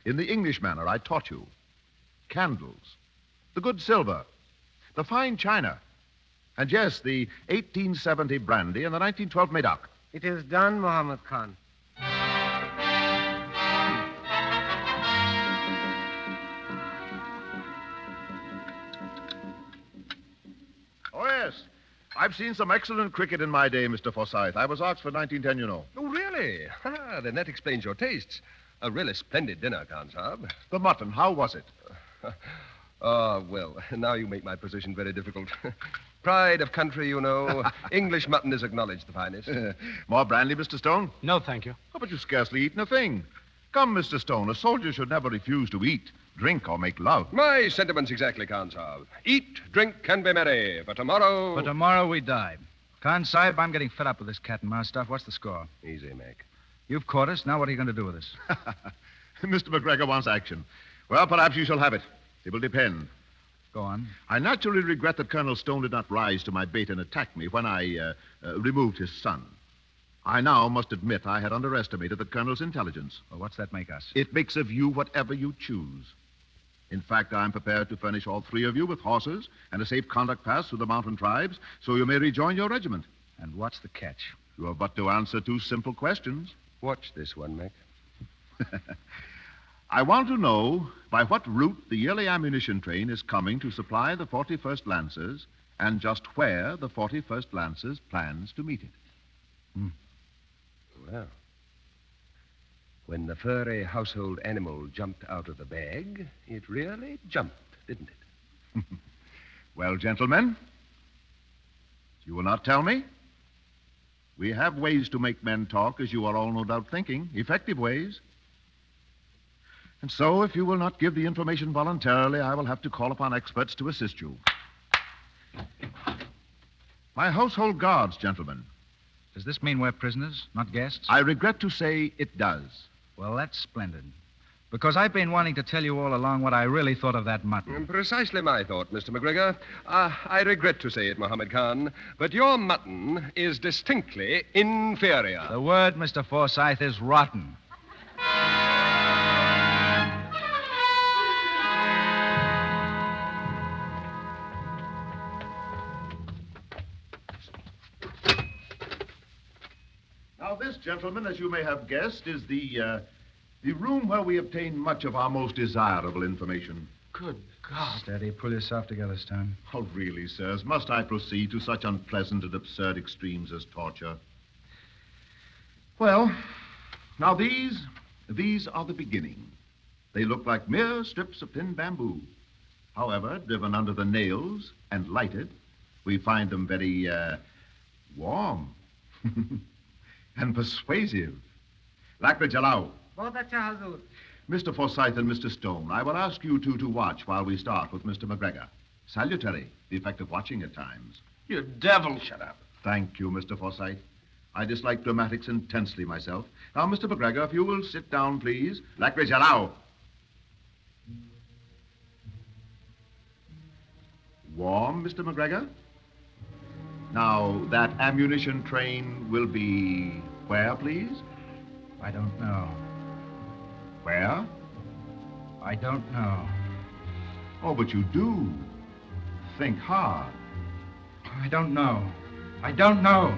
in the English manner I taught you. candles, the good silver, the fine china, and yes, the 1870 brandy and the 1912 Medoc. It is done, Mohammed Khan. I've seen some excellent cricket in my day, Mr. Forsyth. I was Oxford 1910, you know. Oh, really? Ah, then that explains your tastes. A really splendid dinner, Khan Saab. The mutton, how was it? Ah, well, now you make my position very difficult. Pride of country, you know. English mutton is acknowledged the finest. More brandy, Mr. Stone? No, thank you. Oh, but you've scarcely eaten a thing. Come, Mr. Stone, a soldier should never refuse to eat, drink, or make love. My sentiments exactly, Khan Saab. Eat, drink, and be merry. For tomorrow. For tomorrow we die. Khan Sahib, I'm getting fed up with this cat and mouse stuff. What's the score? Easy, Mac. You've caught us. Now what are you going to do with us? Mr. McGregor wants action. Well, perhaps you shall have it. It will depend. Go on. I naturally regret that Colonel Stone did not rise to my bait and attack me when I uh, uh, removed his son. I now must admit I had underestimated the Colonel's intelligence. Well, what's that make us? It makes of you whatever you choose. In fact, I am prepared to furnish all three of you with horses and a safe conduct pass through the mountain tribes so you may rejoin your regiment. And what's the catch? You have but to answer two simple questions. Watch this one, Mac. I want to know by what route the yearly ammunition train is coming to supply the 41st Lancers and just where the 41st Lancers plans to meet it. Hmm. Well, when the furry household animal jumped out of the bag, it really jumped, didn't it? Well, gentlemen, you will not tell me? We have ways to make men talk, as you are all no doubt thinking, effective ways. And so, if you will not give the information voluntarily, I will have to call upon experts to assist you. My household guards, gentlemen. Does this mean we're prisoners, not guests? I regret to say it does. Well, that's splendid. Because I've been wanting to tell you all along what I really thought of that mutton. Precisely my thought, Mr. McGregor. Uh, I regret to say it, Mohammed Khan, but your mutton is distinctly inferior. The word, Mr. Forsyth, is rotten. Gentlemen, as you may have guessed, is the, uh, the room where we obtain much of our most desirable information. Good God. Steady. Pull yourself together, Stone. Oh, really, sirs, must I proceed to such unpleasant and absurd extremes as torture? Well, now these, these are the beginning. They look like mere strips of thin bamboo. However, driven under the nails and lighted, we find them very, uh, warm and persuasive. Lakbir Jalao. Mr. Forsyth and Mr. Stone, I will ask you two to watch while we start with Mr. McGregor. Salutary, the effect of watching at times. You devil. Shut up. Thank you, Mr. Forsyth. I dislike dramatics intensely myself. Now, Mr. McGregor, if you will sit down, please. Lakbir Jalao. Warm, Mr. McGregor? Now, that ammunition train will be where, please? I don't know. Where? I don't know. Oh, but you do. Think hard. I don't know. I don't know.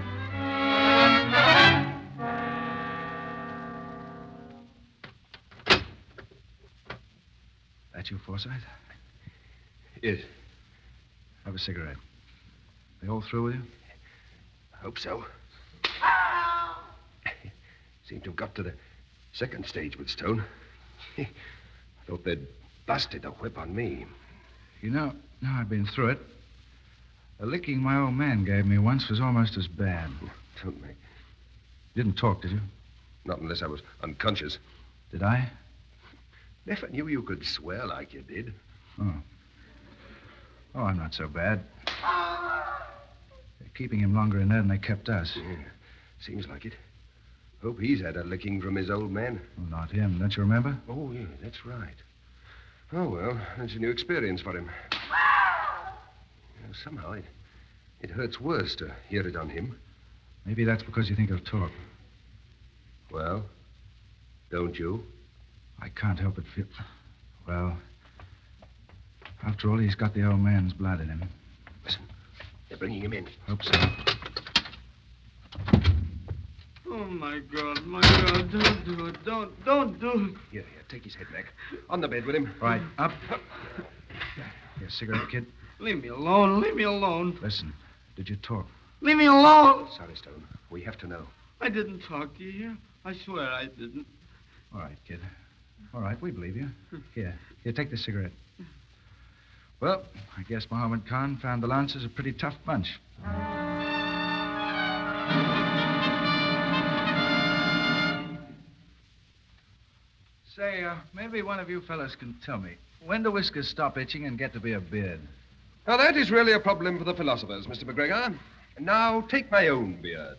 That you, Forsyth? Yes. Have a cigarette. They all through with you? I hope so. Seem to have got to the second stage with Stone. I thought they'd busted the whip on me. You know, now I've been through it. The licking my old man gave me once was almost as bad. Don't make. Didn't talk, did you? Not unless I was unconscious. Did I? Never knew you could swear like you did. Oh. Oh, I'm not so bad. Ah! They're keeping him longer in there than they kept us. Yeah, seems like it. Hope he's had a licking from his old man. Well, not him, don't you remember? Oh, yeah, that's right. Oh, well, that's a new experience for him. You know, somehow it, it hurts worse to hear it on him. Maybe that's because you think he'll talk. Well, don't you? I can't help but feel. Well, After all, he's got the old man's blood in him. They're bringing him in. Hope so. Oh, my God, my God. Don't do it. Don't, don't do it. Here, here, take his head, back. On the bed with him. Right, up. Here, cigarette, kid. Leave me alone. Leave me alone. Listen, did you talk? Leave me alone. Sorry, Stone. We have to know. I didn't talk to you here. I swear I didn't. All right, kid. All right, we believe you. Here, here, take the cigarette. Well, I guess Mohammed Khan found the Lancers a pretty tough bunch. Say, uh, maybe one of you fellas can tell me when do whiskers stop itching and get to be a beard? Now, that is really a problem for the philosophers, Mr. McGregor. Now, take my own beard.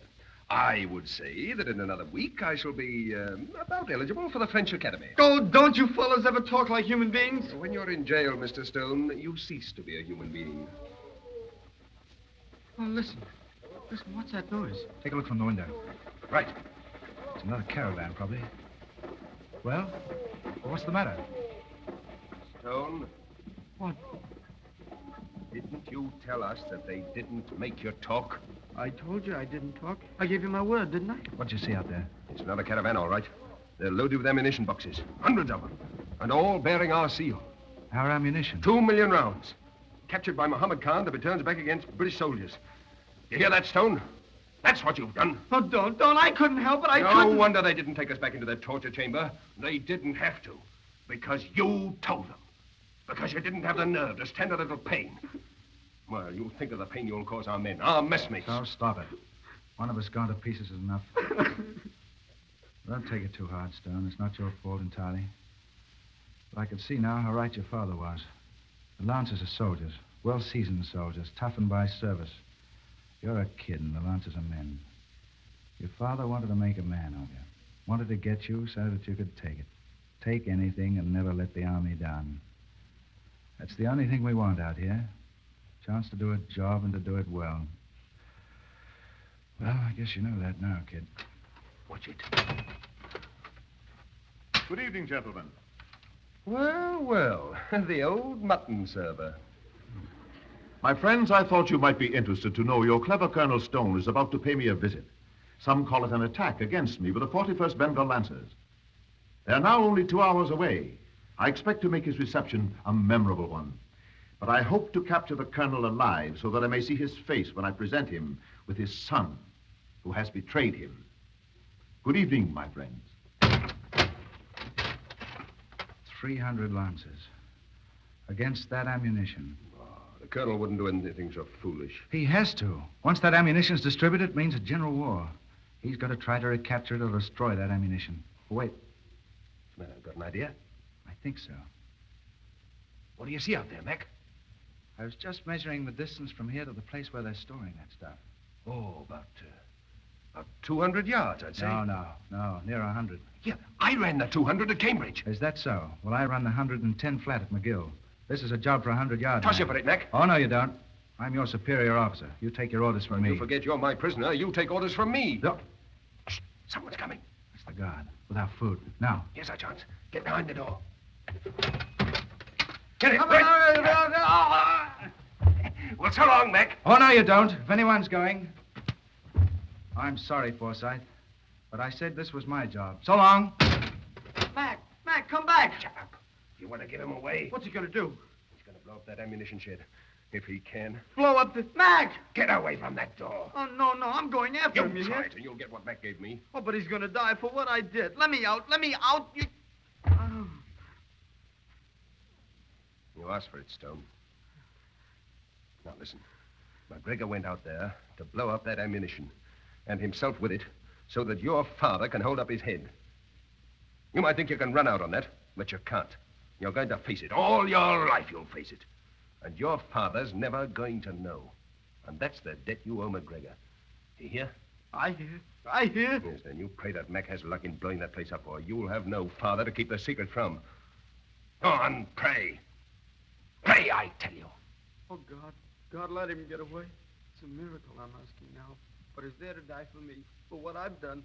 I would say that in another week I shall be um, about eligible for the French Academy. Oh, don't you fellows ever talk like human beings? When you're in jail, Mr. Stone, you cease to be a human being. Oh, listen. Listen, what's that noise? Take a look from the window. Right. It's another caravan, probably. Well, what's the matter? Stone, What? didn't you tell us that they didn't make your talk? I told you I didn't talk. I gave you my word, didn't I? What'd you see out there? It's another caravan, all right. They're loaded with ammunition boxes. Hundreds of them. And all bearing our seal. Our ammunition. Two million rounds. Captured by Mohammed Khan to be turned back against British soldiers. You hear that, Stone? That's what you've done. Oh, don't, don't. I couldn't help it. I no couldn't. No wonder they didn't take us back into that torture chamber. They didn't have to. Because you told them. Because you didn't have the nerve to stand a little pain. Well, you think of the pain you'll cause our men, our messmates. So stop it. One of us gone to pieces is enough. Don't take it too hard, Stone. It's not your fault entirely. But I can see now how right your father was. The Lancers are soldiers, well seasoned soldiers, toughened by service. You're a kid, and the Lancers are men. Your father wanted to make a man of you, wanted to get you so that you could take it. Take anything and never let the army down. That's the only thing we want out here. Chance to do a job and to do it well. Well, I guess you know that now, kid. Watch it. Good evening, gentlemen. Well, well, the old mutton server. My friends, I thought you might be interested to know your clever Colonel Stone is about to pay me a visit. Some call it an attack against me with the 41st Bengal Lancers. They're now only two hours away. I expect to make his reception a memorable one. But I hope to capture the Colonel alive so that I may see his face when I present him with his son, who has betrayed him. Good evening, my friends. 300 lances. Against that ammunition. Ah, the colonel wouldn't do anything so foolish. He has to. Once that ammunition's distributed, it means a general war. He's got to try to recapture it or destroy that ammunition. Wait, Man, I've got an idea. I think so. What do you see out there, Mac? I was just measuring the distance from here to the place where they're storing that stuff. Oh, about, uh, about 200 yards, I'd say. No, no, no, near a 100. Yeah, I ran the 200 at Cambridge. Is that so? Well, I run the 110 flat at McGill. This is a job for a 100 yards. Toss you for it, Mac. Oh, no, you don't. I'm your superior officer. You take your orders from me. You forget you're my prisoner. You take orders from me. No. Shh, someone's coming. It's the guard. Without food. Now. Here's our chance. Get behind the door. Get it. Come Right. on. Well, so long, Mac. Oh, no, you don't. If anyone's going. I'm sorry, Forsyth, but I said this was my job. So long. Mac, Mac, come back. Shut up. You want to give him away? What's he going to do? He's going to blow up that ammunition shed. If he can. Blow up the... Mac! Get away from that door. Oh, no, no, I'm going after You him, you try hear? it, and you'll get what Mac gave me. Oh, but he's going to die for what I did. Let me out. Let me out. You... Oh. You asked for it, Stone. Now, listen. McGregor went out there to blow up that ammunition, and himself with it, so that your father can hold up his head. You might think you can run out on that, but you can't. You're going to face it. All your life you'll face it. And your father's never going to know. And that's the debt you owe McGregor. You hear? I hear. I hear. Yes, then you pray that Mac has luck in blowing that place up, or you'll have no father to keep the secret from. Go on, pray. Pray, I tell you. Oh, God. God, let him get away. It's a miracle I'm asking now. But he's there to die for me, for what I've done.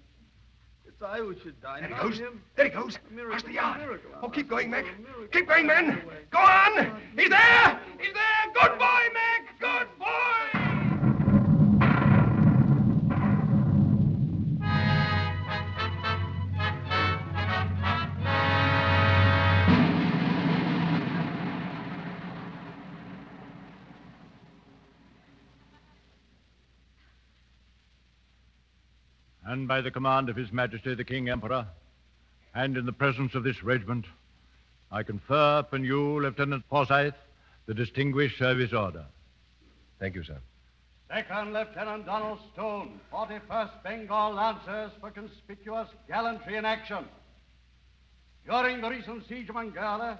It's I who should die. There he goes. him. There he goes. Miracle, Across the yard. miracle. Oh, keep going, Mac. Keep going, men. Go on. He's there. He's there. Good boy, Mac. Good boy. And by the command of His Majesty the King Emperor, and in the presence of this regiment, I confer upon you, Lieutenant Forsyth, the Distinguished Service Order. Thank you, sir. Second Lieutenant Donald Stone, 41st Bengal Lancers, for conspicuous gallantry in action. During the recent siege of Mogala,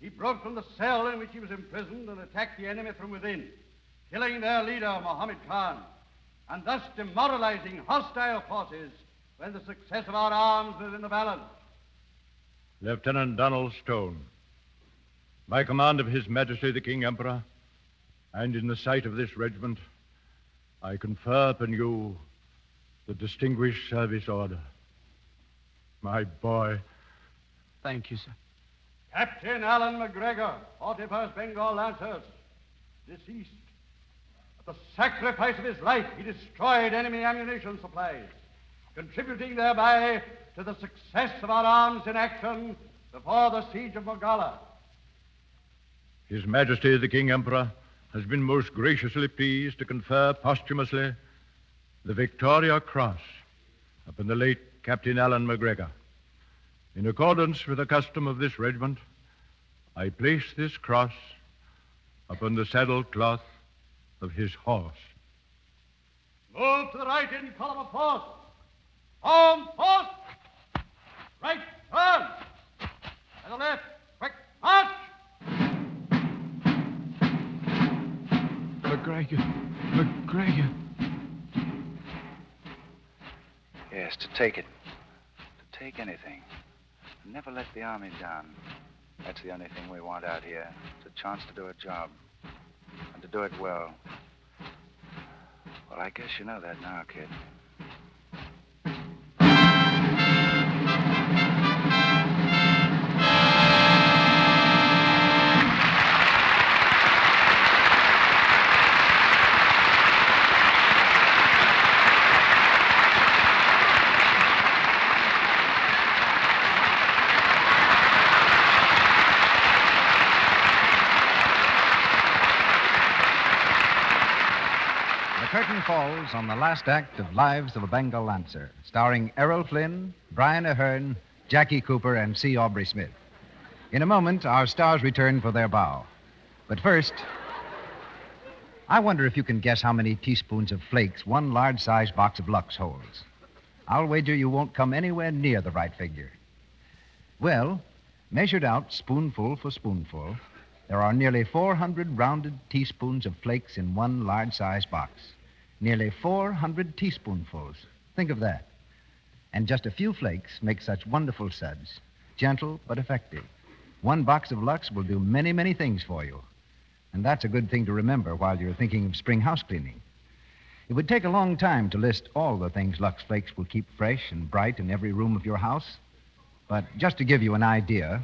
he broke from the cell in which he was imprisoned and attacked the enemy from within, killing their leader, Mohammed Khan, and thus demoralizing hostile forces when the success of our arms was in the balance. Lieutenant Donald Stone, by command of His Majesty the King Emperor, and in the sight of this regiment, I confer upon you the Distinguished Service Order. My boy, Thank you, sir. Captain Alan McGregor, 41st Bengal Lancers, deceased. At the sacrifice of his life, he destroyed enemy ammunition supplies, contributing thereby to the success of our arms in action before the siege of Mogala. His Majesty the King Emperor has been most graciously pleased to confer posthumously the Victoria Cross upon the late Captain Alan McGregor. In accordance with the custom of this regiment, I place this cross upon the saddle cloth of his horse. Move to the right in column of force. Home force. Right turn. To the left. Quick march. McGregor. McGregor. Yes, to take it. To take anything. Never let the army down. That's the only thing we want out here. It's a chance to do a job. Do it well. Well, I guess you know that now, kid. Falls on the last act of Lives of a Bengal Lancer, starring Errol Flynn, Brian Aherne, Jackie Cooper, and C. Aubrey Smith. In a moment, our stars return for their bow. But first, I wonder if you can guess how many teaspoons of flakes one large sized box of Lux holds. I'll wager you won't come anywhere near the right figure. Well, measured out spoonful for spoonful, there are nearly 400 rounded teaspoons of flakes in one large sized box. Nearly 400 teaspoonfuls. Think of that. And just a few flakes make such wonderful suds, gentle but effective. One box of Lux will do many, many things for you. And that's a good thing to remember while you're thinking of spring house cleaning. It would take a long time to list all the things Lux Flakes will keep fresh and bright in every room of your house. But just to give you an idea,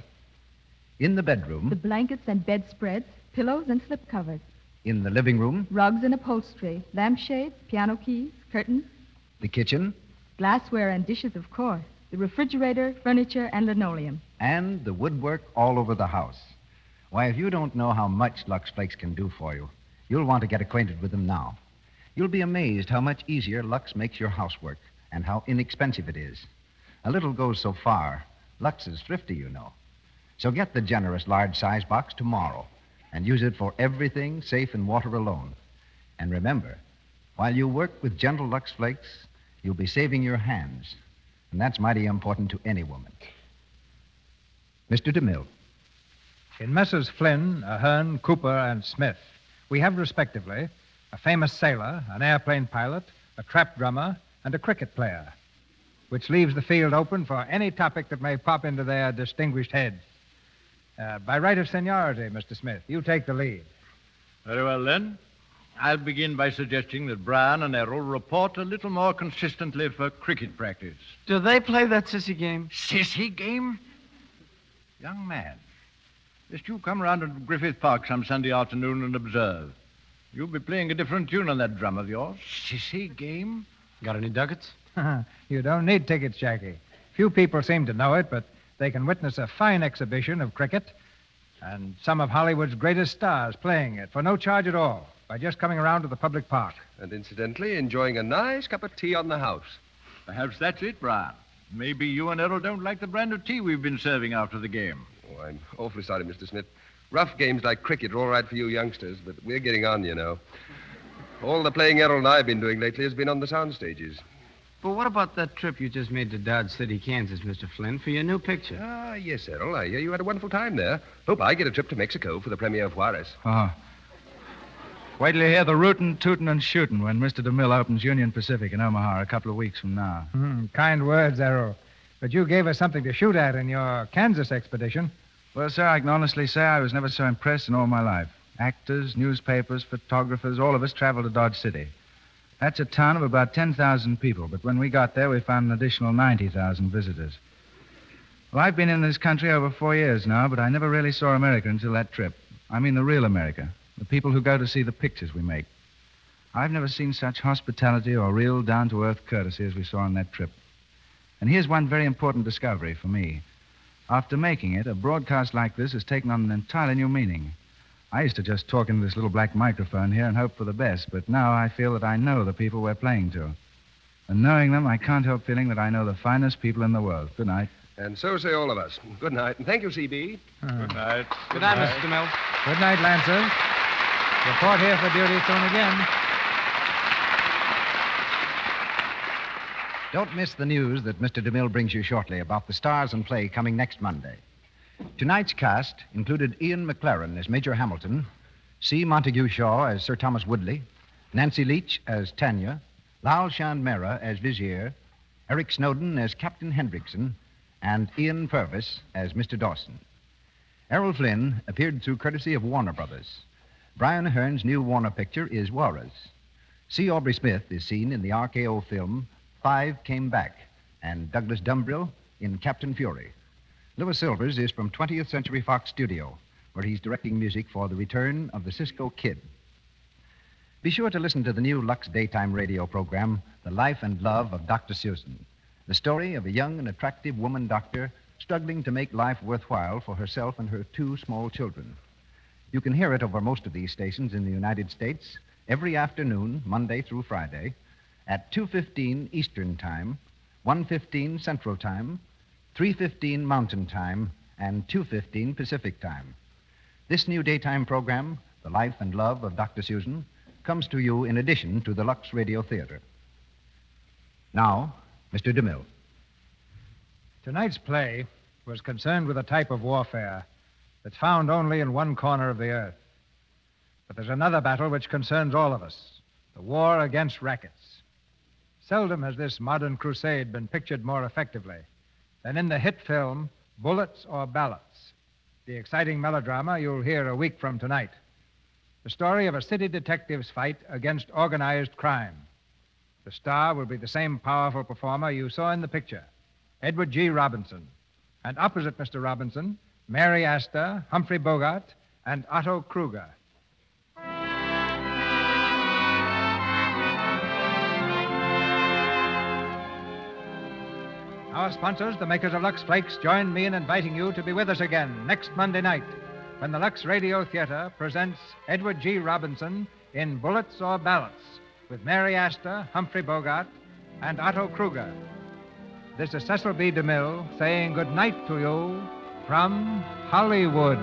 in the bedroom, The blankets and bedspreads, pillows and slipcovers, in the living room, rugs and upholstery, lampshades, piano keys, curtains, the kitchen, glassware and dishes, of course, the refrigerator, furniture, and linoleum. and the woodwork all over the house. Why, if you don't know how much Lux Flakes can do for you, you'll want to get acquainted with them now. You'll be amazed how much easier Lux makes your housework and how inexpensive it is. A little goes so far. Lux is thrifty, you know. So get the generous large size box tomorrow and use it for everything safe in water alone. And remember, while you work with gentle Lux Flakes, you'll be saving your hands. And that's mighty important to any woman. Mr. DeMille. In Messrs. Flynn, Aherne, Cooper, and Smith, we have respectively a famous sailor, an airplane pilot, a trap drummer, and a cricket player, which leaves the field open for any topic that may pop into their distinguished heads. Uh, by right of seniority, Mr. Smith, you take the lead. Very well, then. I'll begin by suggesting that Brian and Errol report a little more consistently for cricket practice. Do they play that sissy game? Sissy game? Young man, just you come round to Griffith Park some Sunday afternoon and observe. You'll be playing a different tune on that drum of yours. Sissy game? Got any ducats? you don't need tickets, Jackie. Few people seem to know it, but they can witness a fine exhibition of cricket and some of Hollywood's greatest stars playing it for no charge at all by just coming around to the public park. And incidentally, enjoying a nice cup of tea on the house. Perhaps that's it, Brian. Maybe you and Errol don't like the brand of tea we've been serving after the game. Oh, I'm awfully sorry, Mr. Smith. Rough games like cricket are all right for you youngsters, but we're getting on, you know. All the playing Errol and I have been doing lately has been on the sound stages. But what about that trip you just made to Dodge City, Kansas, Mr. Flynn, for your new picture? Ah, yes, Errol. I hear you had a wonderful time there. Hope I get a trip to Mexico for the premiere of Juarez. Oh. Wait till you hear the rootin', tootin', and shootin' when Mr. DeMille opens Union Pacific in Omaha a couple of weeks from now. Hmm, kind words, Errol. But you gave us something to shoot at in your Kansas expedition. Well, sir, I can honestly say I was never so impressed in all my life. Actors, newspapers, photographers, all of us traveled to Dodge City. That's a town of about 10,000 people, but when we got there, we found an additional 90,000 visitors. Well, I've been in this country over four years now, but I never really saw America until that trip. I mean, the real America, the people who go to see the pictures we make. I've never seen such hospitality or real down to earth courtesy as we saw on that trip. And here's one very important discovery for me. After making it, a broadcast like this has taken on an entirely new meaning. I used to just talk into this little black microphone here and hope for the best, but now I feel that I know the people we're playing to. And knowing them, I can't help feeling that I know the finest people in the world. Good night. And so say all of us. Good night, and thank you, CB. Good night. Good night, Mr. DeMille. Good night, Lancer. Report here for duty soon again. Don't miss the news that Mr. DeMille brings you shortly about the stars and play coming next Monday. Tonight's cast included Ian McLaren as Major Hamilton, C. Montague Shaw as Sir Thomas Woodley, Nancy Leach as Tanya, Lal Chand Mehra as Vizier, Eric Snowden as Captain Hendrickson, and Ian Purvis as Mr. Dawson. Errol Flynn appeared through courtesy of Warner Brothers. Brian Aherne's new Warner picture is Juarez. C. Aubrey Smith is seen in the RKO film Five Came Back, and Douglas Dumbrille in Captain Fury. Louis Silvers is from 20th Century Fox Studio, where he's directing music for the return of the Cisco Kid. Be sure to listen to the new Lux daytime radio program, The Life and Love of Dr. Susan, the story of a young and attractive woman doctor struggling to make life worthwhile for herself and her two small children. You can hear it over most of these stations in the United States every afternoon, Monday through Friday, at 2:15 Eastern Time, 1:15 Central Time, 3:15 Mountain Time, and 2:15 Pacific Time. This new daytime program, The Life and Love of Dr. Susan, comes to you in addition to the Lux Radio Theater. Now, Mr. DeMille. Tonight's play was concerned with a type of warfare that's found only in one corner of the earth. But there's another battle which concerns all of us the war against rackets. Seldom has this modern crusade been pictured more effectively than in the hit film Bullets or Ballots, the exciting melodrama you'll hear a week from tonight. The story of a city detective's fight against organized crime. The star will be the same powerful performer you saw in the picture, Edward G. Robinson. And opposite Mr. Robinson, Mary Astor, Humphrey Bogart, and Otto Kruger. Our sponsors, the makers of Lux Flakes, join me in inviting you to be with us again next Monday night when the Lux Radio Theater presents Edward G. Robinson in Bullets or Ballots with Mary Astor, Humphrey Bogart, and Otto Kruger. This is Cecil B. DeMille saying good night to you from Hollywood.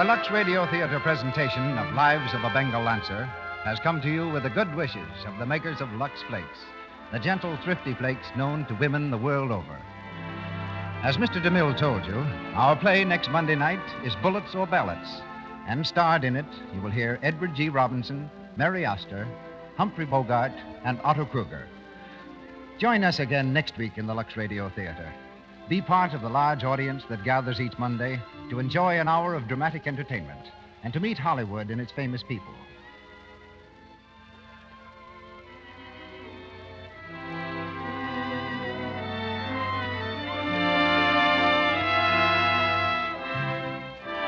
Our Lux Radio Theater presentation of Lives of a Bengal Lancer has come to you with the good wishes of the makers of Lux Flakes, the gentle, thrifty flakes known to women the world over. As Mr. DeMille told you, our play next Monday night is Bullets or Ballots, and starred in it, you will hear Edward G. Robinson, Mary Astor, Humphrey Bogart, and Otto Kruger. Join us again next week in the Lux Radio Theater. Be part of the large audience that gathers each Monday to enjoy an hour of dramatic entertainment and to meet Hollywood and its famous people.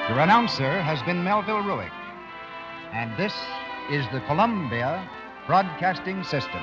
Your announcer has been Melville Ruick. And this is the Columbia Broadcasting System.